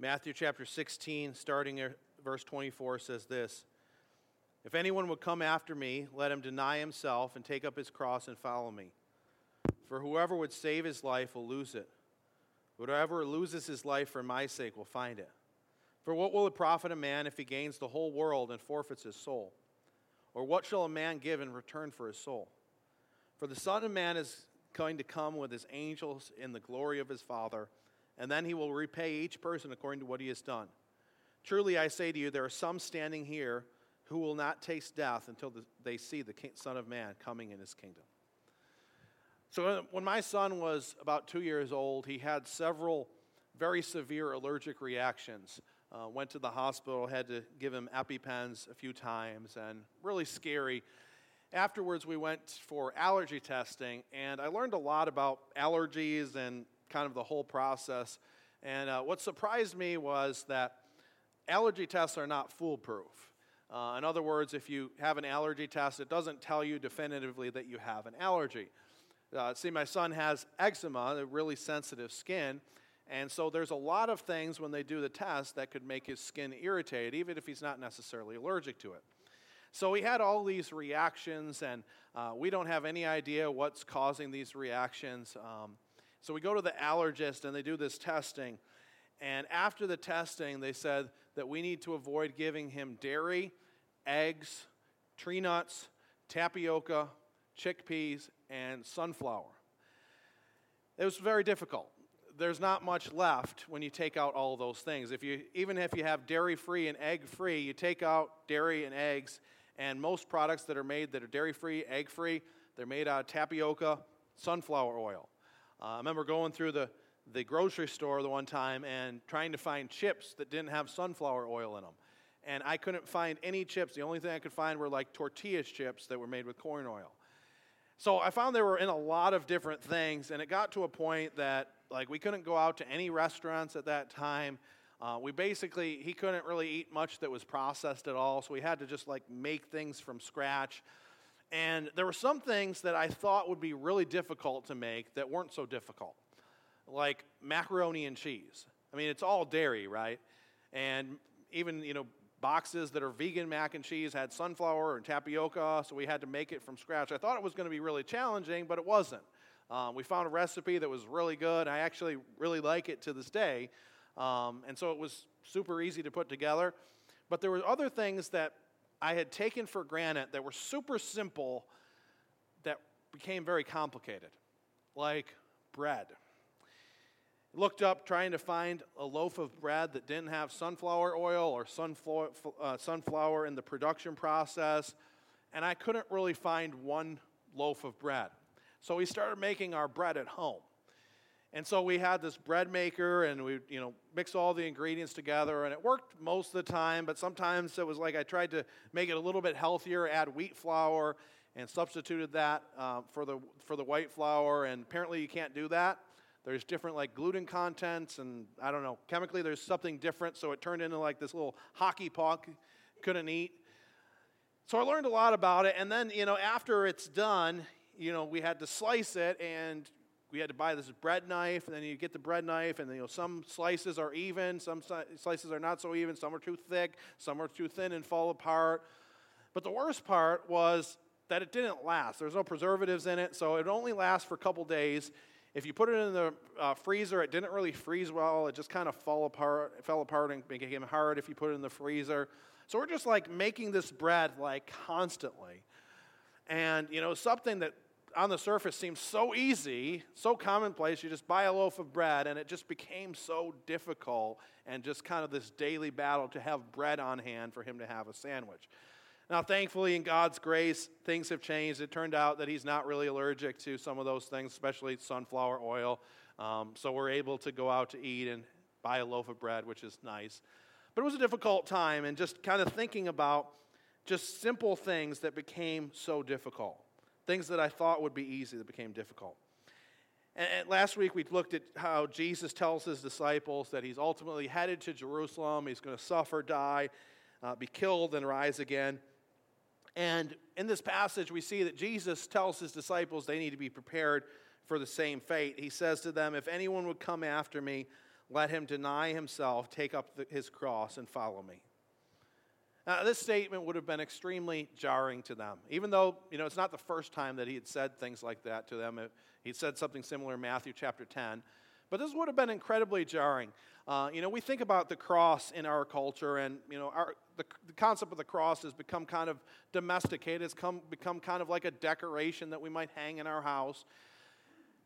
Matthew chapter 16, starting at verse 24, says this If anyone would come after me, let him deny himself and take up his cross and follow me. For whoever would save his life will lose it. Whoever loses his life for my sake will find it. For what will it profit a man if he gains the whole world and forfeits his soul? Or what shall a man give in return for his soul? For the Son of Man is going to come with his angels in the glory of his Father and then he will repay each person according to what he has done. Truly, I say to you, there are some standing here who will not taste death until they see the Son of Man coming in his kingdom. So, when my son was about two years old, he had several very severe allergic reactions. Uh, went to the hospital, had to give him EpiPens a few times, and really scary. Afterwards, we went for allergy testing, and I learned a lot about allergies and kind of the whole process. And uh, what surprised me was that allergy tests are not foolproof. Uh, in other words, if you have an allergy test, it doesn't tell you definitively that you have an allergy. Uh, see, my son has eczema, really sensitive skin, and so there's a lot of things when they do the test that could make his skin irritated, even if he's not necessarily allergic to it. So he had all these reactions, and uh, we don't have any idea what's causing these reactions. Um, so we go to the allergist and they do this testing. And after the testing, they said that we need to avoid giving him dairy, eggs, tree nuts, tapioca, chickpeas, and sunflower. It was very difficult. There's not much left when you take out all those things. If you, even if you have dairy free and egg free, you take out dairy and eggs, and most products that are made that are dairy free, egg free, they're made out of tapioca, sunflower oil. Uh, I remember going through the, the grocery store the one time and trying to find chips that didn't have sunflower oil in them. And I couldn't find any chips. The only thing I could find were like tortilla chips that were made with corn oil. So I found they were in a lot of different things, and it got to a point that like we couldn't go out to any restaurants at that time. Uh, we basically he couldn't really eat much that was processed at all, so we had to just like make things from scratch. And there were some things that I thought would be really difficult to make that weren't so difficult, like macaroni and cheese. I mean, it's all dairy, right? And even, you know, boxes that are vegan mac and cheese had sunflower and tapioca, so we had to make it from scratch. I thought it was going to be really challenging, but it wasn't. Um, we found a recipe that was really good. I actually really like it to this day. Um, and so it was super easy to put together. But there were other things that I had taken for granted that were super simple that became very complicated, like bread. Looked up trying to find a loaf of bread that didn't have sunflower oil or sunflower, uh, sunflower in the production process, and I couldn't really find one loaf of bread. So we started making our bread at home. And so we had this bread maker and we, you know, mix all the ingredients together and it worked most of the time, but sometimes it was like I tried to make it a little bit healthier, add wheat flour and substituted that uh, for, the, for the white flour. And apparently you can't do that. There's different like gluten contents and I don't know, chemically there's something different. So it turned into like this little hockey puck, couldn't eat. So I learned a lot about it. And then, you know, after it's done, you know, we had to slice it and we had to buy this bread knife, and then you get the bread knife, and you know some slices are even, some slices are not so even, some are too thick, some are too thin and fall apart. But the worst part was that it didn't last. There was no preservatives in it, so it only lasts for a couple days. If you put it in the uh, freezer, it didn't really freeze well. It just kind of fell apart, fell apart and became hard if you put it in the freezer. So we're just like making this bread like constantly. And you know, something that on the surface seems so easy, so commonplace. You just buy a loaf of bread, and it just became so difficult and just kind of this daily battle to have bread on hand for him to have a sandwich. Now, thankfully, in God's grace, things have changed. It turned out that he's not really allergic to some of those things, especially sunflower oil. Um, so we're able to go out to eat and buy a loaf of bread, which is nice. But it was a difficult time, and just kind of thinking about just simple things that became so difficult. Things that I thought would be easy that became difficult. And last week we looked at how Jesus tells his disciples that he's ultimately headed to Jerusalem. He's going to suffer, die, uh, be killed, and rise again. And in this passage, we see that Jesus tells his disciples they need to be prepared for the same fate. He says to them, If anyone would come after me, let him deny himself, take up the, his cross, and follow me. Now, this statement would have been extremely jarring to them, even though, you know, it's not the first time that he had said things like that to them. He said something similar in Matthew chapter 10. But this would have been incredibly jarring. Uh, you know, we think about the cross in our culture, and, you know, our, the, the concept of the cross has become kind of domesticated. It's come, become kind of like a decoration that we might hang in our house.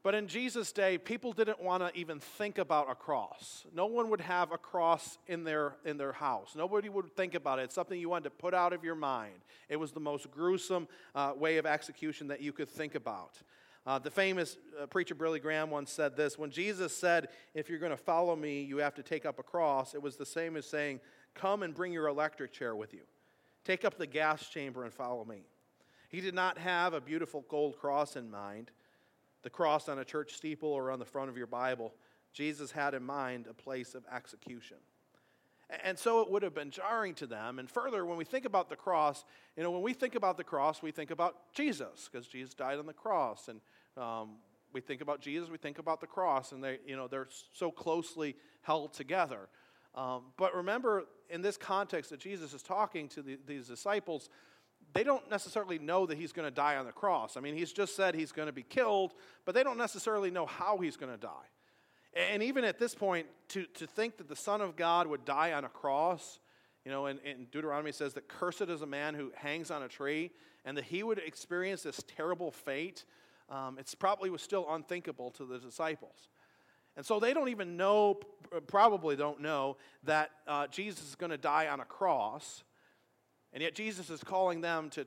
But in Jesus' day, people didn't want to even think about a cross. No one would have a cross in their, in their house. Nobody would think about it. It's something you wanted to put out of your mind. It was the most gruesome uh, way of execution that you could think about. Uh, the famous uh, preacher Billy Graham once said this When Jesus said, If you're going to follow me, you have to take up a cross, it was the same as saying, Come and bring your electric chair with you. Take up the gas chamber and follow me. He did not have a beautiful gold cross in mind the cross on a church steeple or on the front of your Bible. Jesus had in mind a place of execution. And so it would have been jarring to them. And further, when we think about the cross, you know, when we think about the cross, we think about Jesus, because Jesus died on the cross. And um, we think about Jesus, we think about the cross, and they, you know, they're so closely held together. Um, but remember, in this context that Jesus is talking to the, these disciples, they don't necessarily know that he's going to die on the cross. I mean, he's just said he's going to be killed, but they don't necessarily know how he's going to die. And even at this point, to, to think that the Son of God would die on a cross, you know, and, and Deuteronomy says that cursed is a man who hangs on a tree, and that he would experience this terrible fate, um, it's probably was still unthinkable to the disciples. And so they don't even know, probably don't know, that uh, Jesus is going to die on a cross. And yet Jesus is calling them to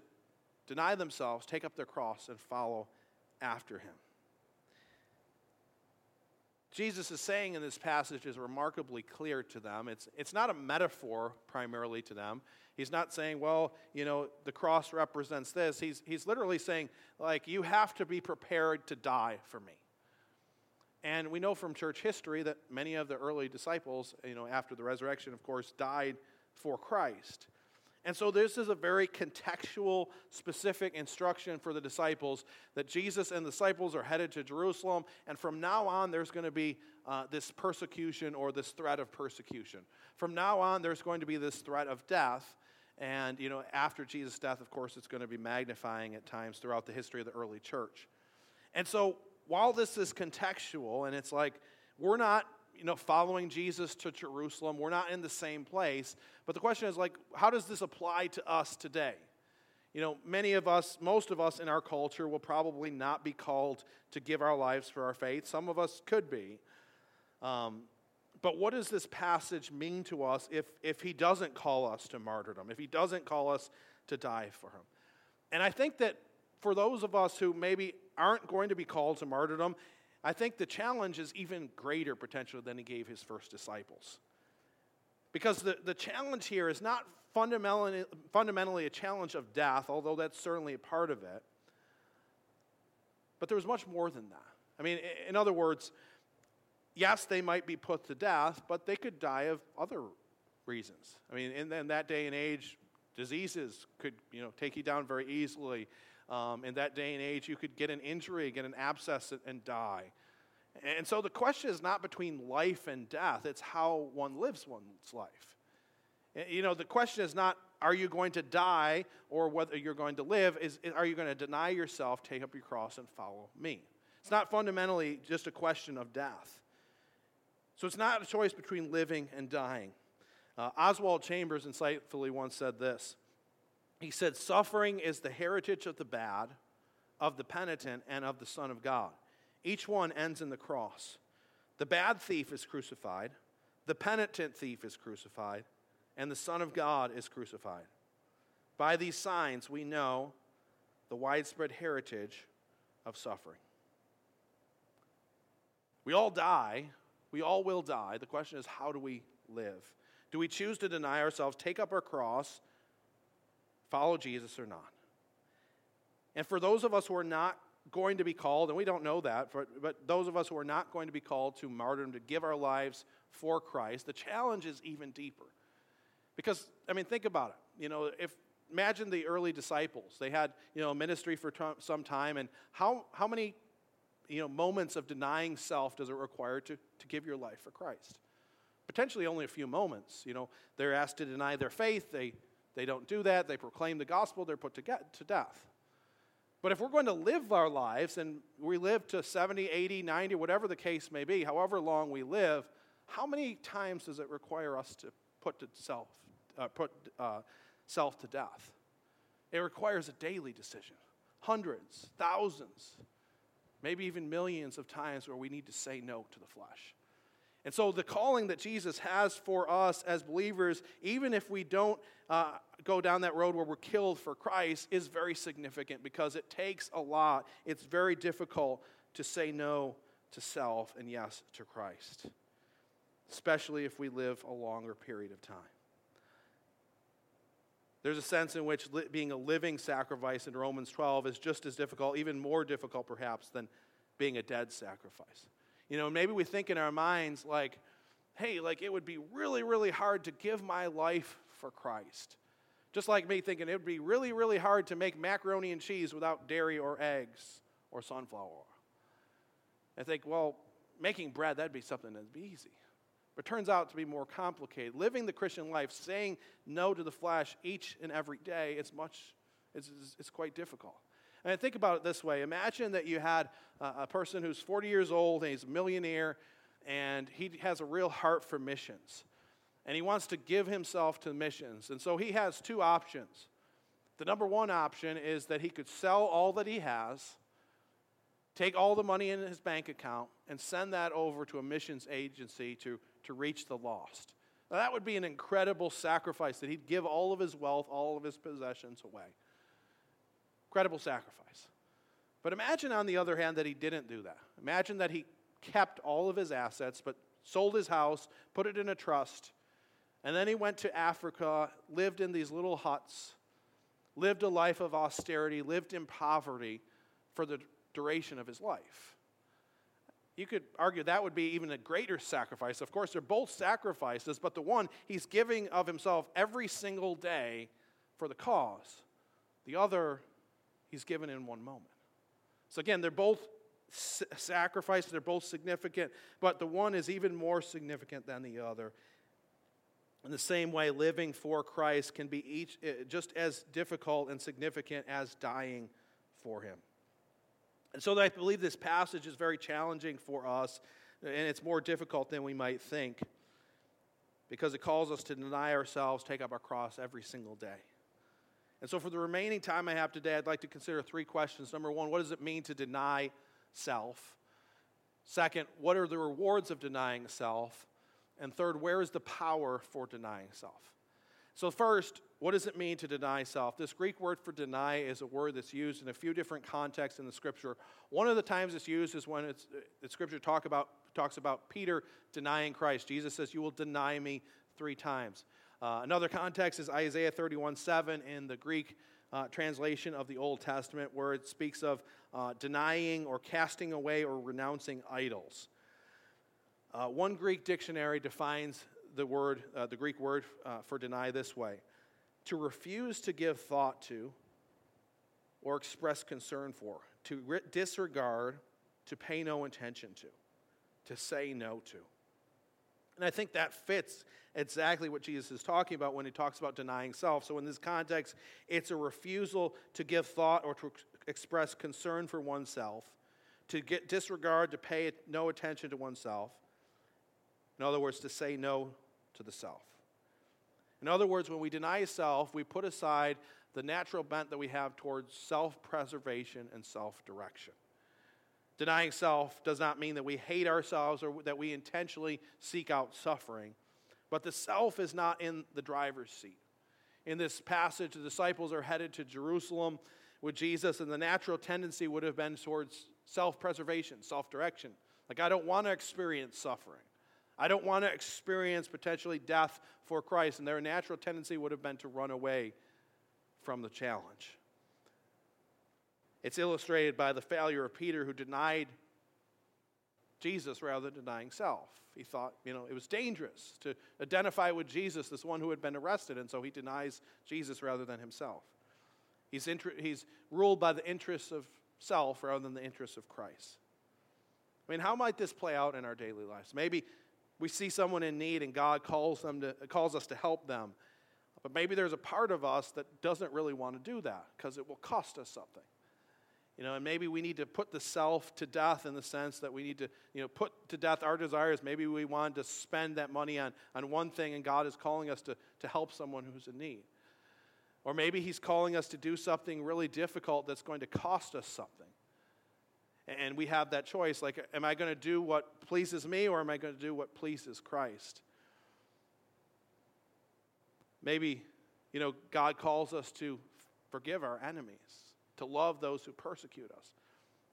deny themselves, take up their cross, and follow after him. Jesus is saying in this passage is remarkably clear to them. It's, it's not a metaphor primarily to them. He's not saying, well, you know, the cross represents this. He's, he's literally saying, like, you have to be prepared to die for me. And we know from church history that many of the early disciples, you know, after the resurrection, of course, died for Christ. And so, this is a very contextual, specific instruction for the disciples that Jesus and the disciples are headed to Jerusalem. And from now on, there's going to be uh, this persecution or this threat of persecution. From now on, there's going to be this threat of death. And, you know, after Jesus' death, of course, it's going to be magnifying at times throughout the history of the early church. And so, while this is contextual, and it's like, we're not you know, following Jesus to Jerusalem. We're not in the same place. But the question is, like, how does this apply to us today? You know, many of us, most of us in our culture will probably not be called to give our lives for our faith. Some of us could be. Um, but what does this passage mean to us if, if he doesn't call us to martyrdom, if he doesn't call us to die for him? And I think that for those of us who maybe aren't going to be called to martyrdom, I think the challenge is even greater potentially than he gave his first disciples. Because the, the challenge here is not fundamentally, fundamentally a challenge of death, although that's certainly a part of it. But there was much more than that. I mean, in other words, yes, they might be put to death, but they could die of other reasons. I mean, in, in that day and age, diseases could you know, take you down very easily. Um, in that day and age, you could get an injury, get an abscess, and die. And so the question is not between life and death, it's how one lives one's life. You know, the question is not, are you going to die or whether you're going to live, is, are you going to deny yourself, take up your cross, and follow me? It's not fundamentally just a question of death. So it's not a choice between living and dying. Uh, Oswald Chambers insightfully once said this he said, Suffering is the heritage of the bad, of the penitent, and of the Son of God. Each one ends in the cross. The bad thief is crucified, the penitent thief is crucified, and the Son of God is crucified. By these signs, we know the widespread heritage of suffering. We all die. We all will die. The question is, how do we live? Do we choose to deny ourselves, take up our cross, follow Jesus or not. And for those of us who are not going to be called, and we don't know that, but those of us who are not going to be called to martyrdom, to give our lives for Christ, the challenge is even deeper. Because, I mean, think about it. You know, if imagine the early disciples, they had, you know, ministry for some time, and how, how many, you know, moments of denying self does it require to, to give your life for Christ? potentially only a few moments. You know, they're asked to deny their faith. They, they don't do that. They proclaim the gospel. They're put to, get, to death. But if we're going to live our lives, and we live to 70, 80, 90, whatever the case may be, however long we live, how many times does it require us to put to self, uh, put uh, self to death? It requires a daily decision. Hundreds, thousands, maybe even millions of times where we need to say no to the flesh. And so, the calling that Jesus has for us as believers, even if we don't uh, go down that road where we're killed for Christ, is very significant because it takes a lot. It's very difficult to say no to self and yes to Christ, especially if we live a longer period of time. There's a sense in which li- being a living sacrifice in Romans 12 is just as difficult, even more difficult perhaps, than being a dead sacrifice. You know, maybe we think in our minds, like, hey, like it would be really, really hard to give my life for Christ. Just like me thinking it would be really, really hard to make macaroni and cheese without dairy or eggs or sunflower. I think, well, making bread, that'd be something that'd be easy. But turns out to be more complicated. Living the Christian life, saying no to the flesh each and every day, it's much, it's, it's quite difficult. And think about it this way Imagine that you had a person who's 40 years old and he's a millionaire and he has a real heart for missions. And he wants to give himself to missions. And so he has two options. The number one option is that he could sell all that he has, take all the money in his bank account, and send that over to a missions agency to, to reach the lost. Now, that would be an incredible sacrifice that he'd give all of his wealth, all of his possessions away. Incredible sacrifice. But imagine, on the other hand, that he didn't do that. Imagine that he kept all of his assets, but sold his house, put it in a trust, and then he went to Africa, lived in these little huts, lived a life of austerity, lived in poverty for the duration of his life. You could argue that would be even a greater sacrifice. Of course, they're both sacrifices, but the one, he's giving of himself every single day for the cause. The other, he's given in one moment. So again, they're both sacrifices, they're both significant, but the one is even more significant than the other. In the same way, living for Christ can be each, eh, just as difficult and significant as dying for Him. And so I believe this passage is very challenging for us, and it's more difficult than we might think because it calls us to deny ourselves, take up our cross every single day. And so, for the remaining time I have today, I'd like to consider three questions. Number one, what does it mean to deny self? Second, what are the rewards of denying self? And third, where is the power for denying self? So, first, what does it mean to deny self? This Greek word for deny is a word that's used in a few different contexts in the scripture. One of the times it's used is when it's, the scripture talk about, talks about Peter denying Christ. Jesus says, You will deny me three times. Uh, another context is Isaiah 31 7 in the Greek uh, translation of the Old Testament, where it speaks of uh, denying or casting away or renouncing idols. Uh, one Greek dictionary defines the word, uh, the Greek word for deny this way to refuse to give thought to or express concern for, to re- disregard, to pay no attention to, to say no to. And I think that fits exactly what Jesus is talking about when he talks about denying self. So, in this context, it's a refusal to give thought or to express concern for oneself, to get disregard, to pay no attention to oneself. In other words, to say no to the self. In other words, when we deny self, we put aside the natural bent that we have towards self preservation and self direction. Denying self does not mean that we hate ourselves or that we intentionally seek out suffering, but the self is not in the driver's seat. In this passage, the disciples are headed to Jerusalem with Jesus, and the natural tendency would have been towards self preservation, self direction. Like, I don't want to experience suffering. I don't want to experience potentially death for Christ. And their natural tendency would have been to run away from the challenge. It's illustrated by the failure of Peter, who denied Jesus rather than denying self. He thought, you know, it was dangerous to identify with Jesus, this one who had been arrested, and so he denies Jesus rather than himself. He's, inter- he's ruled by the interests of self rather than the interests of Christ. I mean, how might this play out in our daily lives? Maybe we see someone in need and God calls, them to, calls us to help them. But maybe there's a part of us that doesn't really want to do that because it will cost us something. You know, and maybe we need to put the self to death in the sense that we need to, you know, put to death our desires. Maybe we want to spend that money on, on one thing and God is calling us to, to help someone who's in need. Or maybe He's calling us to do something really difficult that's going to cost us something. And we have that choice like, am I going to do what pleases me or am I going to do what pleases Christ? Maybe, you know, God calls us to forgive our enemies, to love those who persecute us.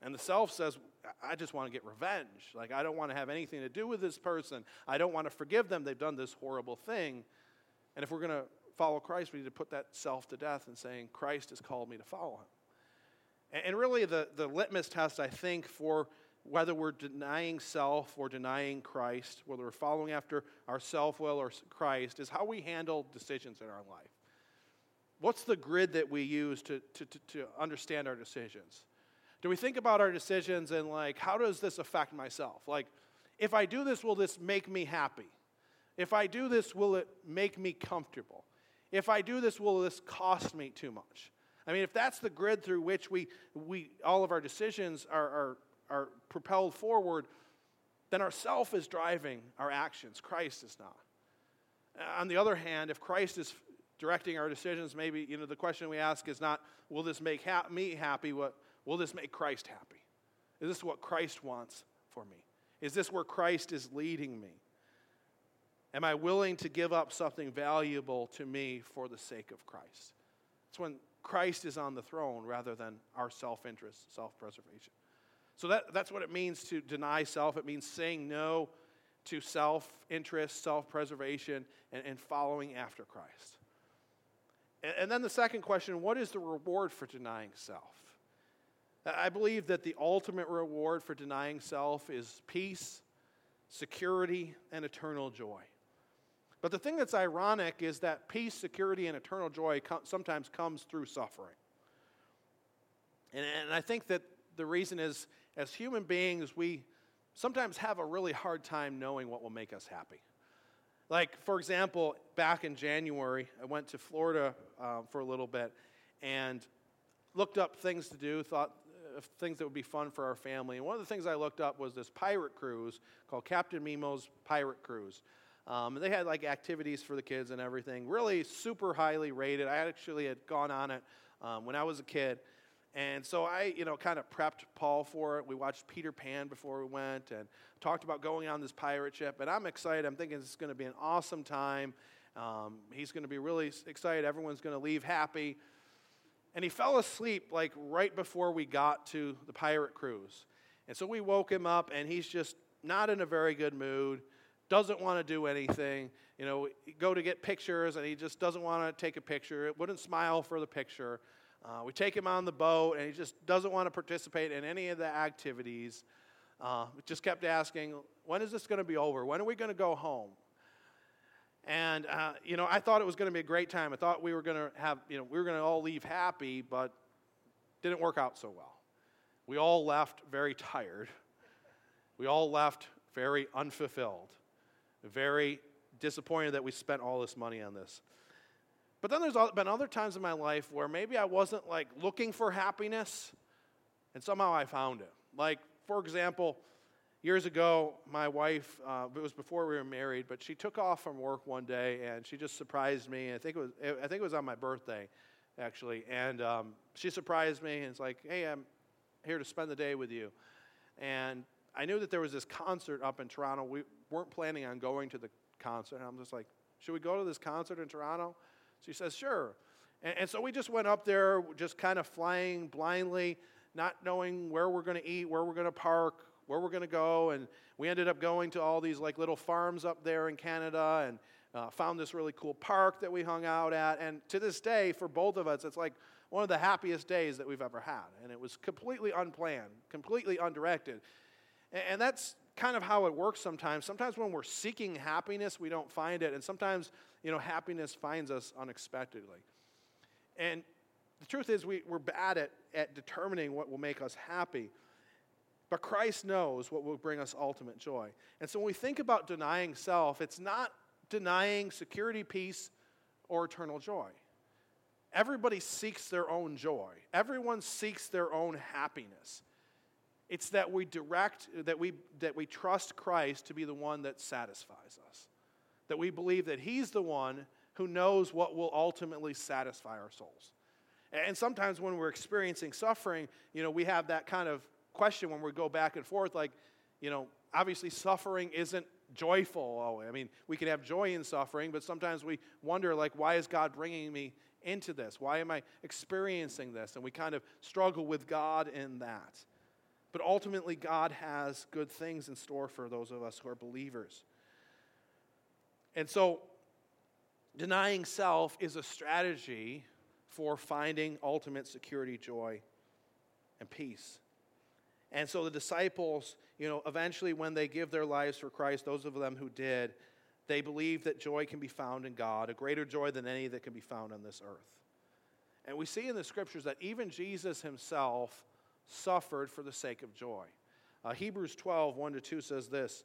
And the self says, I just want to get revenge. Like, I don't want to have anything to do with this person. I don't want to forgive them. They've done this horrible thing. And if we're going to follow Christ, we need to put that self to death and saying, Christ has called me to follow him. And really, the, the litmus test, I think, for whether we're denying self or denying Christ, whether we're following after our self will or Christ, is how we handle decisions in our life. What's the grid that we use to, to, to, to understand our decisions? Do we think about our decisions and, like, how does this affect myself? Like, if I do this, will this make me happy? If I do this, will it make me comfortable? If I do this, will this cost me too much? I mean, if that's the grid through which we, we all of our decisions are, are, are propelled forward, then our self is driving our actions. Christ is not. On the other hand, if Christ is directing our decisions, maybe you know the question we ask is not, "Will this make ha- me happy?" What will this make Christ happy? Is this what Christ wants for me? Is this where Christ is leading me? Am I willing to give up something valuable to me for the sake of Christ? It's when Christ is on the throne rather than our self interest, self preservation. So that, that's what it means to deny self. It means saying no to self interest, self preservation, and, and, following after Christ. And, and then the second question what is the reward for denying self? I believe that the ultimate reward for denying self is peace, security, and eternal joy. But the thing that's ironic is that peace, security, and eternal joy sometimes comes through suffering. And, and I think that the reason is, as human beings, we sometimes have a really hard time knowing what will make us happy. Like, for example, back in January, I went to Florida uh, for a little bit and looked up things to do, thought of things that would be fun for our family. And one of the things I looked up was this pirate cruise called Captain Memo's Pirate Cruise. Um, they had like activities for the kids and everything. Really super highly rated. I actually had gone on it um, when I was a kid. And so I, you know, kind of prepped Paul for it. We watched Peter Pan before we went and talked about going on this pirate ship. And I'm excited. I'm thinking it's going to be an awesome time. Um, he's going to be really excited. Everyone's going to leave happy. And he fell asleep like right before we got to the pirate cruise. And so we woke him up, and he's just not in a very good mood doesn't want to do anything. You know, go to get pictures and he just doesn't want to take a picture. It wouldn't smile for the picture. Uh, we take him on the boat and he just doesn't want to participate in any of the activities. Uh, just kept asking, when is this going to be over? When are we going to go home? And, uh, you know, I thought it was going to be a great time. I thought we were going to have, you know, we were going to all leave happy, but didn't work out so well. We all left very tired. We all left very unfulfilled very disappointed that we spent all this money on this. But then there's been other times in my life where maybe I wasn't like looking for happiness and somehow I found it. Like, for example, years ago, my wife, uh, it was before we were married, but she took off from work one day and she just surprised me. I think it was, I think it was on my birthday, actually. And um, she surprised me and it's like, hey, I'm here to spend the day with you. And I knew that there was this concert up in Toronto. We weren't planning on going to the concert. And I'm just like, should we go to this concert in Toronto? She says, sure. And, and so we just went up there, just kind of flying blindly, not knowing where we're going to eat, where we're going to park, where we're going to go. And we ended up going to all these like little farms up there in Canada and uh, found this really cool park that we hung out at. And to this day, for both of us, it's like one of the happiest days that we've ever had. And it was completely unplanned, completely undirected. And that's kind of how it works sometimes. Sometimes when we're seeking happiness, we don't find it. And sometimes, you know, happiness finds us unexpectedly. And the truth is, we, we're bad at, at determining what will make us happy. But Christ knows what will bring us ultimate joy. And so when we think about denying self, it's not denying security, peace, or eternal joy. Everybody seeks their own joy. Everyone seeks their own happiness. It's that we direct, that we, that we trust Christ to be the one that satisfies us. That we believe that He's the one who knows what will ultimately satisfy our souls. And sometimes when we're experiencing suffering, you know, we have that kind of question when we go back and forth like, you know, obviously suffering isn't joyful. I mean, we can have joy in suffering, but sometimes we wonder, like, why is God bringing me into this? Why am I experiencing this? And we kind of struggle with God in that. But ultimately, God has good things in store for those of us who are believers. And so, denying self is a strategy for finding ultimate security, joy, and peace. And so the disciples, you know, eventually when they give their lives for Christ, those of them who did, they believe that joy can be found in God, a greater joy than any that can be found on this earth. And we see in the scriptures that even Jesus himself suffered for the sake of joy. Uh, Hebrews 12, 1 to 2 says this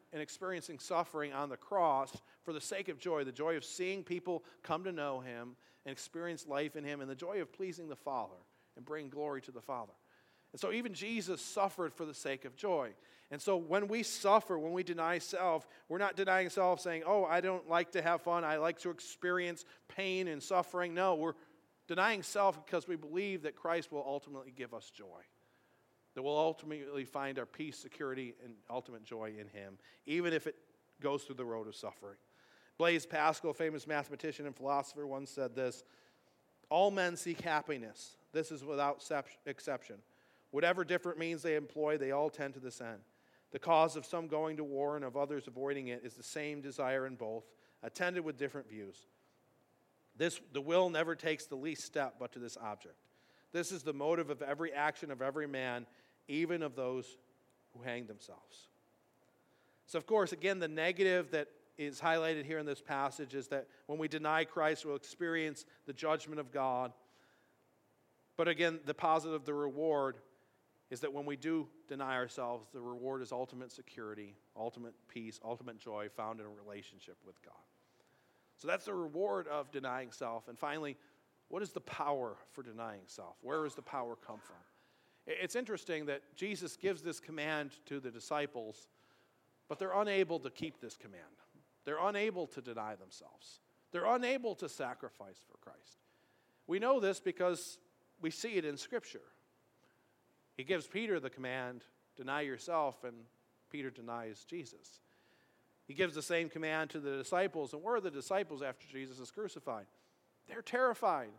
and experiencing suffering on the cross for the sake of joy, the joy of seeing people come to know him and experience life in him, and the joy of pleasing the Father and bringing glory to the Father. And so even Jesus suffered for the sake of joy. And so when we suffer, when we deny self, we're not denying self saying, oh, I don't like to have fun. I like to experience pain and suffering. No, we're denying self because we believe that Christ will ultimately give us joy. That we'll ultimately find our peace, security, and ultimate joy in Him, even if it goes through the road of suffering. Blaise Pascal, famous mathematician and philosopher, once said this All men seek happiness. This is without exception. Whatever different means they employ, they all tend to this end. The cause of some going to war and of others avoiding it is the same desire in both, attended with different views. This, the will never takes the least step but to this object. This is the motive of every action of every man, even of those who hang themselves. So, of course, again, the negative that is highlighted here in this passage is that when we deny Christ, we'll experience the judgment of God. But again, the positive, the reward, is that when we do deny ourselves, the reward is ultimate security, ultimate peace, ultimate joy found in a relationship with God. So that's the reward of denying self. And finally, what is the power for denying self? Where does the power come from? It's interesting that Jesus gives this command to the disciples, but they're unable to keep this command. They're unable to deny themselves, they're unable to sacrifice for Christ. We know this because we see it in Scripture. He gives Peter the command deny yourself, and Peter denies Jesus. He gives the same command to the disciples, and where are the disciples after Jesus is crucified? They're terrified.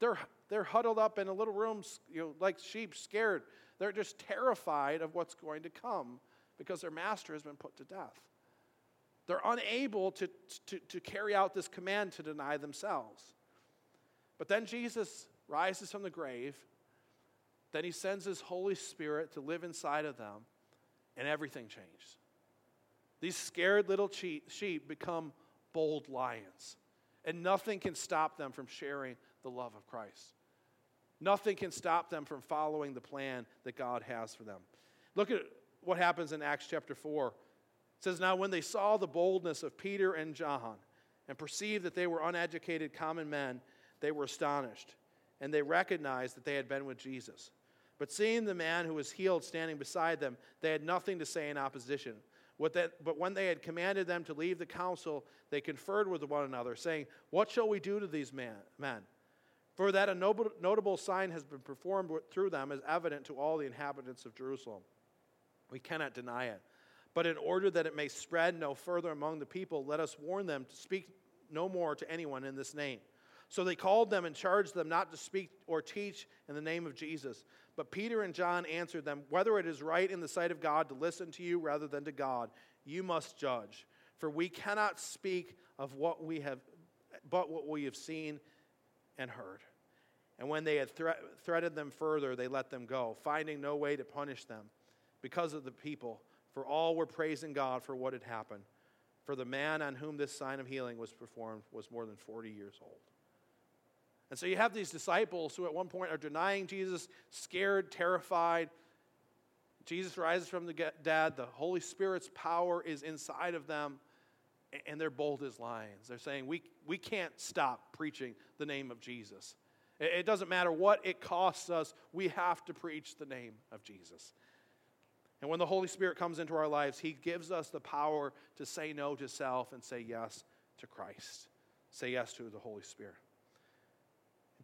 They're, they're huddled up in a little room, you know, like sheep, scared. They're just terrified of what's going to come because their master has been put to death. They're unable to, to, to carry out this command to deny themselves. But then Jesus rises from the grave then he sends his Holy Spirit to live inside of them, and everything changes. These scared little sheep become bold lions, and nothing can stop them from sharing the love of Christ. Nothing can stop them from following the plan that God has for them. Look at what happens in Acts chapter 4. It says, Now when they saw the boldness of Peter and John and perceived that they were uneducated common men, they were astonished, and they recognized that they had been with Jesus. But seeing the man who was healed standing beside them, they had nothing to say in opposition. That, but when they had commanded them to leave the council, they conferred with one another, saying, What shall we do to these man, men? For that a noble, notable sign has been performed through them is evident to all the inhabitants of Jerusalem. We cannot deny it. But in order that it may spread no further among the people, let us warn them to speak no more to anyone in this name. So they called them and charged them not to speak or teach in the name of Jesus. But Peter and John answered them, Whether it is right in the sight of God to listen to you rather than to God, you must judge. For we cannot speak of what we have, but what we have seen and heard. And when they had thre- threatened them further, they let them go, finding no way to punish them because of the people, for all were praising God for what had happened. For the man on whom this sign of healing was performed was more than 40 years old. And so you have these disciples who at one point are denying Jesus, scared, terrified. Jesus rises from the dead. The Holy Spirit's power is inside of them, and they're bold as lions. They're saying, We, we can't stop preaching the name of Jesus. It doesn't matter what it costs us, we have to preach the name of Jesus. And when the Holy Spirit comes into our lives, He gives us the power to say no to self and say yes to Christ. Say yes to the Holy Spirit.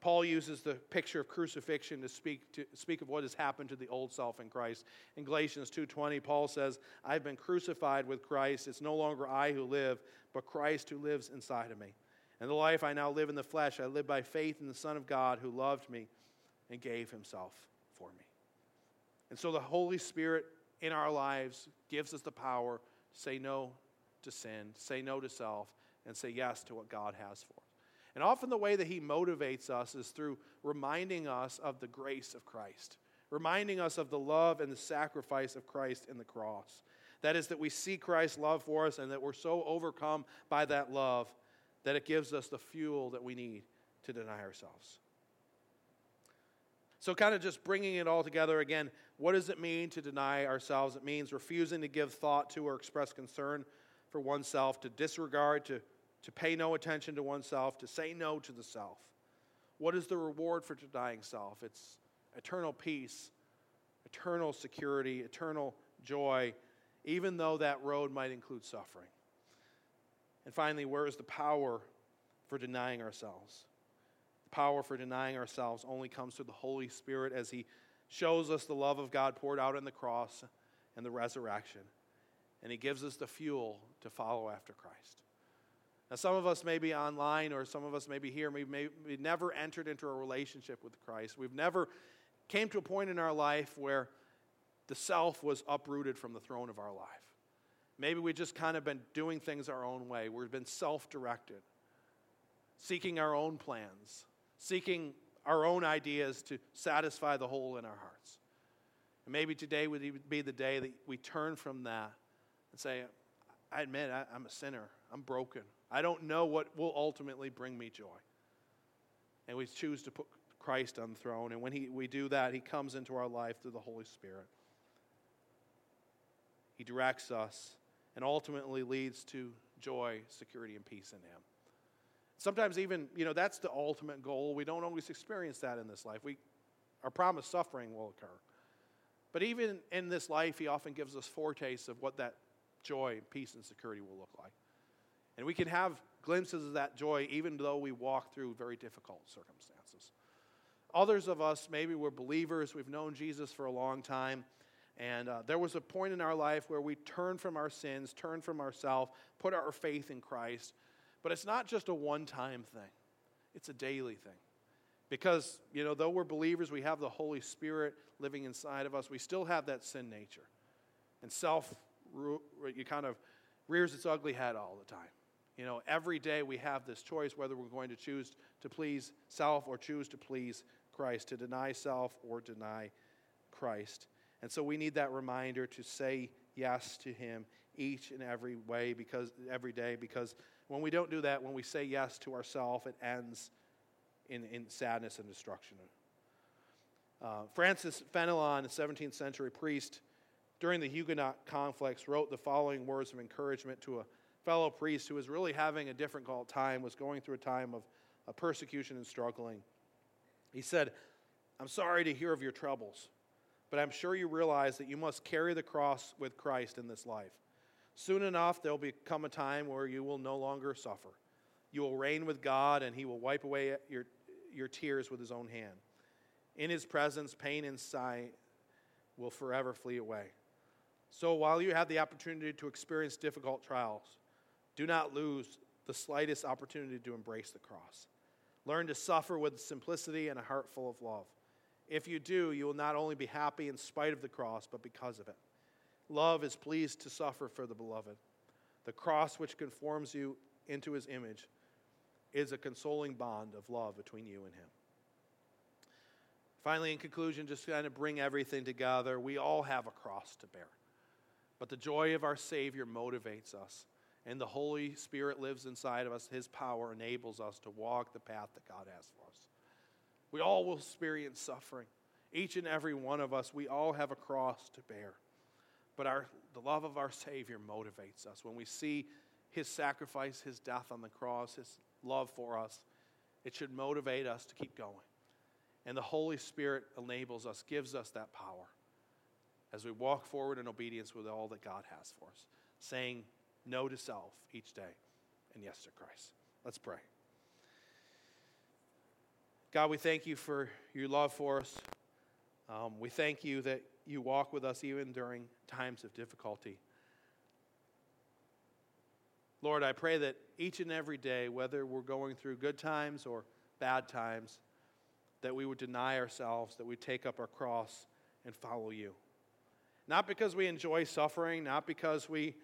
Paul uses the picture of crucifixion to speak, to speak of what has happened to the old self in Christ. In Galatians 2:20, Paul says, "I've been crucified with Christ. It's no longer I who live, but Christ who lives inside of me. And the life I now live in the flesh, I live by faith in the Son of God who loved me and gave himself for me." And so the Holy Spirit in our lives gives us the power to say no to sin, say no to self, and say yes to what God has for us. And often the way that He motivates us is through reminding us of the grace of Christ, reminding us of the love and the sacrifice of Christ in the cross. That is, that we see Christ's love for us and that we're so overcome by that love that it gives us the fuel that we need to deny ourselves. So, kind of just bringing it all together again, what does it mean to deny ourselves? It means refusing to give thought to or express concern for oneself, to disregard, to to pay no attention to oneself, to say no to the self. What is the reward for denying self? It's eternal peace, eternal security, eternal joy, even though that road might include suffering. And finally, where is the power for denying ourselves? The power for denying ourselves only comes through the Holy Spirit as He shows us the love of God poured out on the cross and the resurrection. And He gives us the fuel to follow after Christ. Now, some of us may be online, or some of us may be here. We've, may, we've never entered into a relationship with Christ. We've never came to a point in our life where the self was uprooted from the throne of our life. Maybe we've just kind of been doing things our own way. We've been self directed, seeking our own plans, seeking our own ideas to satisfy the hole in our hearts. And maybe today would be the day that we turn from that and say, I admit I, I'm a sinner, I'm broken. I don't know what will ultimately bring me joy. And we choose to put Christ on the throne. And when he, we do that, He comes into our life through the Holy Spirit. He directs us and ultimately leads to joy, security, and peace in Him. Sometimes, even, you know, that's the ultimate goal. We don't always experience that in this life. We, our promised suffering will occur. But even in this life, He often gives us foretastes of what that joy, peace, and security will look like. And we can have glimpses of that joy even though we walk through very difficult circumstances. Others of us, maybe we're believers, we've known Jesus for a long time, and uh, there was a point in our life where we turned from our sins, turned from ourselves, put our faith in Christ. But it's not just a one time thing, it's a daily thing. Because, you know, though we're believers, we have the Holy Spirit living inside of us, we still have that sin nature. And self, you kind of rears its ugly head all the time. You know, every day we have this choice whether we're going to choose to please self or choose to please Christ, to deny self or deny Christ. And so we need that reminder to say yes to Him each and every way because every day because when we don't do that, when we say yes to ourself, it ends in, in sadness and destruction. Uh, Francis Fenelon, a 17th century priest, during the Huguenot conflicts, wrote the following words of encouragement to a fellow priest who was really having a difficult time, was going through a time of, persecution and struggling. He said, I'm sorry to hear of your troubles, but I'm sure you realize that you must carry the cross with Christ in this life. Soon enough, there will become a time where you will no longer suffer. You will reign with God, and He will wipe away your, your tears with His own hand. In His presence, pain and sight will forever flee away. So while you have the opportunity to experience difficult trials, do not lose the slightest opportunity to embrace the cross. Learn to suffer with simplicity and a heart full of love. If you do, you will not only be happy in spite of the cross, but because of it. Love is pleased to suffer for the beloved. The cross, which conforms you into his image, is a consoling bond of love between you and him. Finally, in conclusion, just kind of bring everything together. We all have a cross to bear. But the joy of our Savior motivates us, and the Holy Spirit lives inside of us. His power enables us to walk the path that God has for us. We all will experience suffering. Each and every one of us, we all have a cross to bear. But our, the love of our Savior motivates us. When we see His sacrifice, His death on the cross, His love for us, it should motivate us to keep going. And the Holy Spirit enables us, gives us that power as we walk forward in obedience with all that God has for us, saying no to self each day and yes to Christ. Let's pray. God, we thank you for your love for us. Um, we thank you that you walk with us even during times of difficulty. Lord, I pray that each and every day, whether we're going through good times or bad times, that we would deny ourselves, that we take up our cross and follow you. Not because we enjoy suffering, not because we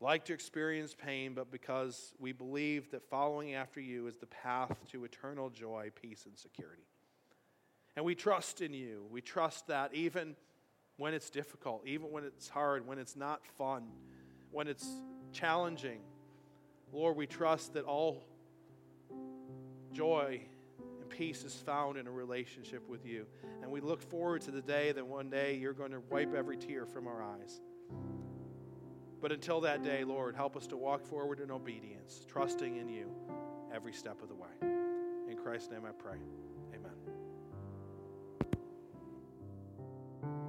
like to experience pain, but because we believe that following after you is the path to eternal joy, peace, and security. And we trust in you. We trust that even when it's difficult, even when it's hard, when it's not fun, when it's challenging, Lord, we trust that all joy and peace is found in a relationship with you. And we look forward to the day that one day you're going to wipe every tear from our eyes. But until that day, Lord, help us to walk forward in obedience, trusting in you every step of the way. In Christ's name I pray.